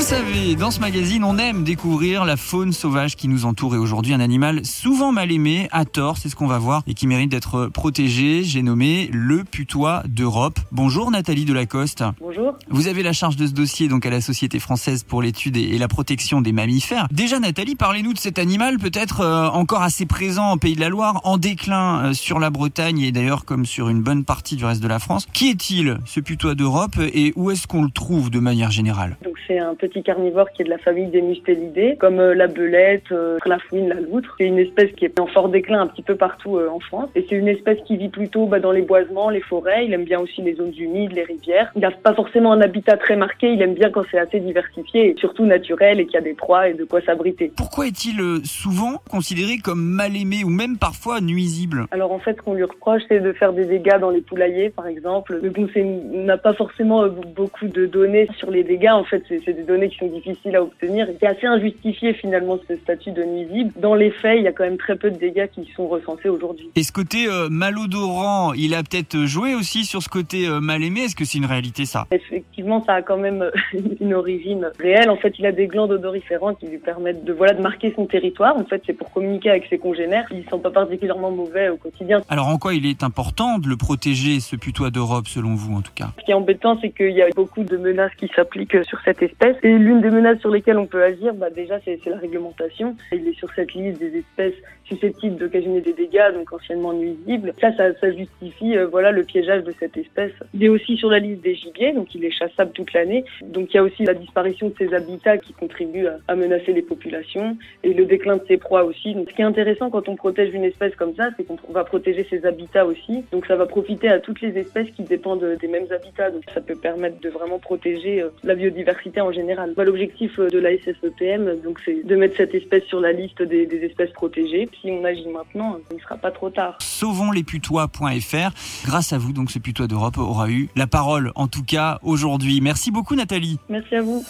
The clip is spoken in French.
le savez, dans ce magazine, on aime découvrir la faune sauvage qui nous entoure et aujourd'hui un animal souvent mal aimé, à tort, c'est ce qu'on va voir, et qui mérite d'être protégé. J'ai nommé le putois d'Europe. Bonjour Nathalie Delacoste. Bonjour. Vous avez la charge de ce dossier donc à la Société française pour l'étude et la protection des mammifères. Déjà Nathalie, parlez-nous de cet animal peut-être euh, encore assez présent en Pays de la Loire, en déclin euh, sur la Bretagne et d'ailleurs comme sur une bonne partie du reste de la France. Qui est-il ce putois d'Europe et où est-ce qu'on le trouve de manière générale? Donc c'est un petit carnivore qui est de la famille des mustélidés, comme euh, la belette, la fouine, la loutre. C'est une espèce qui est en fort déclin un petit peu partout en France et c'est une espèce qui vit plutôt bah, dans les boisements, les forêts. Il aime bien aussi les zones humides, les rivières. Il n'a pas forcément un habitat très marqué. Il aime bien quand c'est assez diversifié et surtout naturel et qu'il y a des proies et de quoi s'abriter. Pourquoi est-il euh, souvent considéré comme mal aimé ou même parfois nuisible? Alors en fait, ce qu'on lui reproche, c'est de faire des dégâts dans les poulaillers, par exemple. Mais bon, on n'a pas forcément euh, beaucoup de données sur les dégâts. En fait, c'est des données qui sont difficiles à obtenir c'est assez injustifié finalement ce statut de nuisible. Dans les faits, il y a quand même très peu de dégâts qui sont recensés aujourd'hui. Et ce côté euh, malodorant, il a peut-être joué aussi sur ce côté mal aimé. Est-ce que c'est une réalité ça? Effectivement, ça a quand même une origine réelle. En fait, il a des glandes odoriférantes qui lui permettent de voilà de marquer son territoire. En fait, c'est pour communiquer avec ses congénères. Ils sont pas particulièrement mauvais au quotidien. Alors, en quoi il est important de le protéger, ce putois d'Europe, selon vous, en tout cas? Ce qui est embêtant, c'est qu'il y a beaucoup de menaces qui s'appliquent sur cette espèce. Et l'une des menaces sur lesquelles on peut agir, bah, déjà, c'est la réglementation. Il est sur cette liste des espèces susceptibles d'occasionner des dégâts, donc anciennement nuisibles. Ça, ça, justifie euh, le piégeage de cette espèce. Il est aussi sur la liste des gibiers, donc il est chassable toute l'année. Donc il y a aussi la disparition de ces habitats qui contribuent à, menacer les populations et le déclin de ses proies aussi. Donc ce qui est intéressant quand on protège une espèce comme ça, c'est qu'on va protéger ses habitats aussi. Donc ça va profiter à toutes les espèces qui dépendent des mêmes habitats. Donc ça peut permettre de vraiment protéger euh, la biodiversité en général. L'objectif euh, de la SSEPM, donc c'est de mettre cette espèce sur la liste des, des espèces protégées si on agit maintenant, il ne sera pas trop tard. Sauvonslesputois.fr. Grâce à vous, donc, ce putois d'Europe aura eu la parole, en tout cas aujourd'hui. Merci beaucoup, Nathalie. Merci à vous.